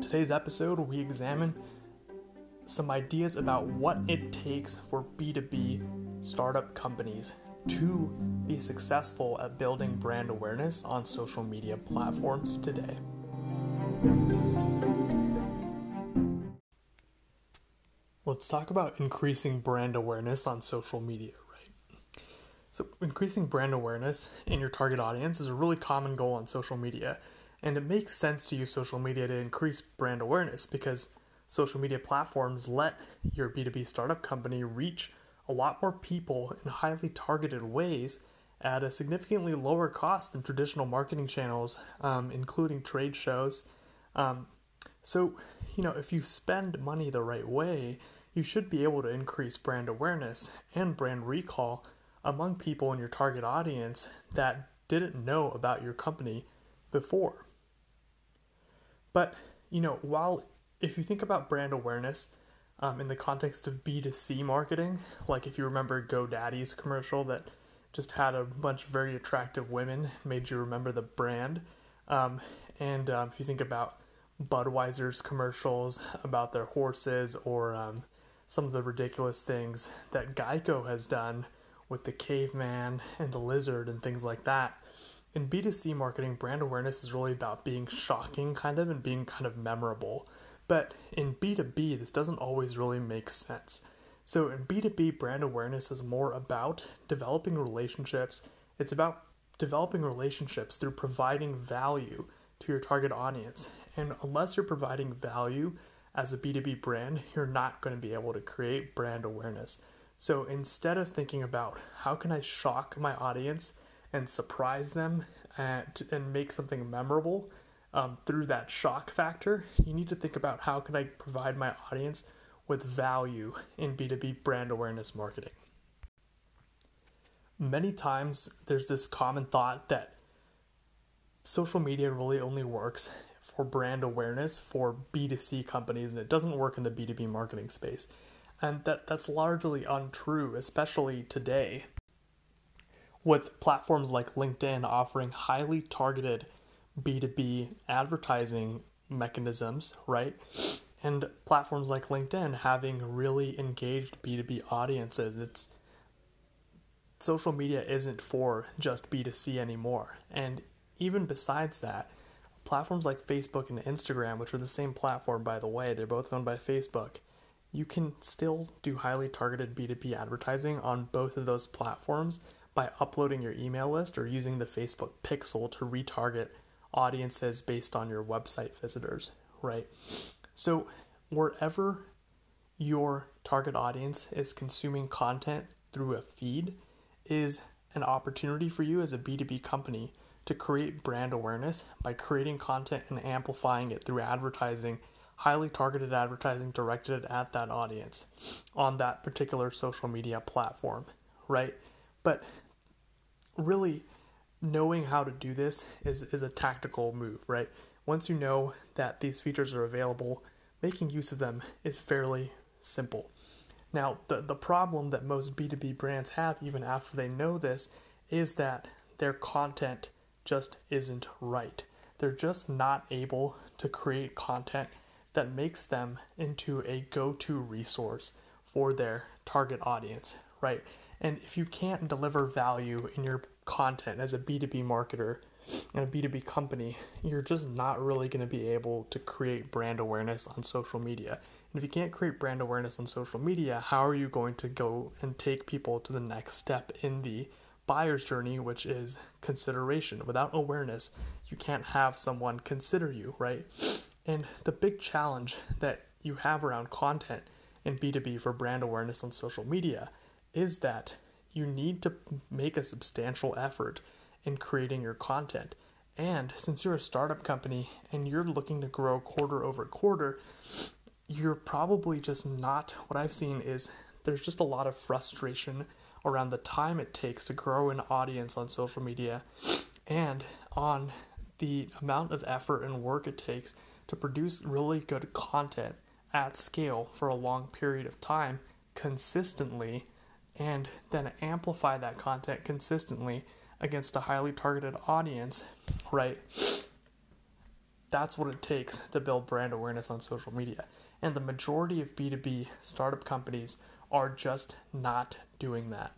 today's episode, we examine some ideas about what it takes for B2B startup companies to be successful at building brand awareness on social media platforms today. Let's talk about increasing brand awareness on social media, right? So, increasing brand awareness in your target audience is a really common goal on social media, and it makes sense to use social media to increase brand awareness because social media platforms let your B2B startup company reach a lot more people in highly targeted ways at a significantly lower cost than traditional marketing channels, um, including trade shows. Um, so, you know, if you spend money the right way, you should be able to increase brand awareness and brand recall among people in your target audience that didn't know about your company before. But, you know, while if you think about brand awareness um, in the context of B2C marketing, like if you remember GoDaddy's commercial that just had a bunch of very attractive women, made you remember the brand. Um, and um, if you think about Budweiser's commercials about their horses or um, some of the ridiculous things that Geico has done with the caveman and the lizard and things like that. In B2C marketing, brand awareness is really about being shocking, kind of, and being kind of memorable. But in B2B, this doesn't always really make sense. So in B2B, brand awareness is more about developing relationships. It's about developing relationships through providing value to your target audience. And unless you're providing value as a B2B brand, you're not going to be able to create brand awareness. So instead of thinking about how can I shock my audience and surprise them and, and make something memorable, um, through that shock factor, you need to think about how can I provide my audience with value in B2B brand awareness marketing. Many times there's this common thought that social media really only works for brand awareness for B2C companies and it doesn't work in the B2B marketing space. And that, that's largely untrue, especially today. With platforms like LinkedIn offering highly targeted B2B advertising mechanisms, right? And platforms like LinkedIn having really engaged B2B audiences. It's social media isn't for just B2C anymore. And even besides that, platforms like Facebook and Instagram, which are the same platform by the way, they're both owned by Facebook. You can still do highly targeted B2B advertising on both of those platforms by uploading your email list or using the Facebook pixel to retarget audiences based on your website visitors, right? So, wherever your target audience is consuming content through a feed is an opportunity for you as a B2B company to create brand awareness by creating content and amplifying it through advertising, highly targeted advertising directed at that audience on that particular social media platform, right? But really, knowing how to do this is, is a tactical move, right? Once you know that these features are available, making use of them is fairly simple. Now, the, the problem that most B2B brands have, even after they know this, is that their content just isn't right. They're just not able to create content that makes them into a go to resource for their target audience, right? And if you can't deliver value in your content as a B2B marketer and a B2B company, you're just not really going to be able to create brand awareness on social media. And if you can't create brand awareness on social media, how are you going to go and take people to the next step in the buyer's journey, which is consideration? Without awareness, you can't have someone consider you, right? And the big challenge that you have around content in B2B for brand awareness on social media is that you need to make a substantial effort in creating your content. And since you're a startup company and you're looking to grow quarter over quarter, you're probably just not. What I've seen is there's just a lot of frustration around the time it takes to grow an audience on social media and on the amount of effort and work it takes to produce really good content at scale for a long period of time consistently and then amplify that content consistently against a highly targeted audience, right? That's what it takes to build brand awareness on social media. And the majority of B2B startup companies are just not doing that.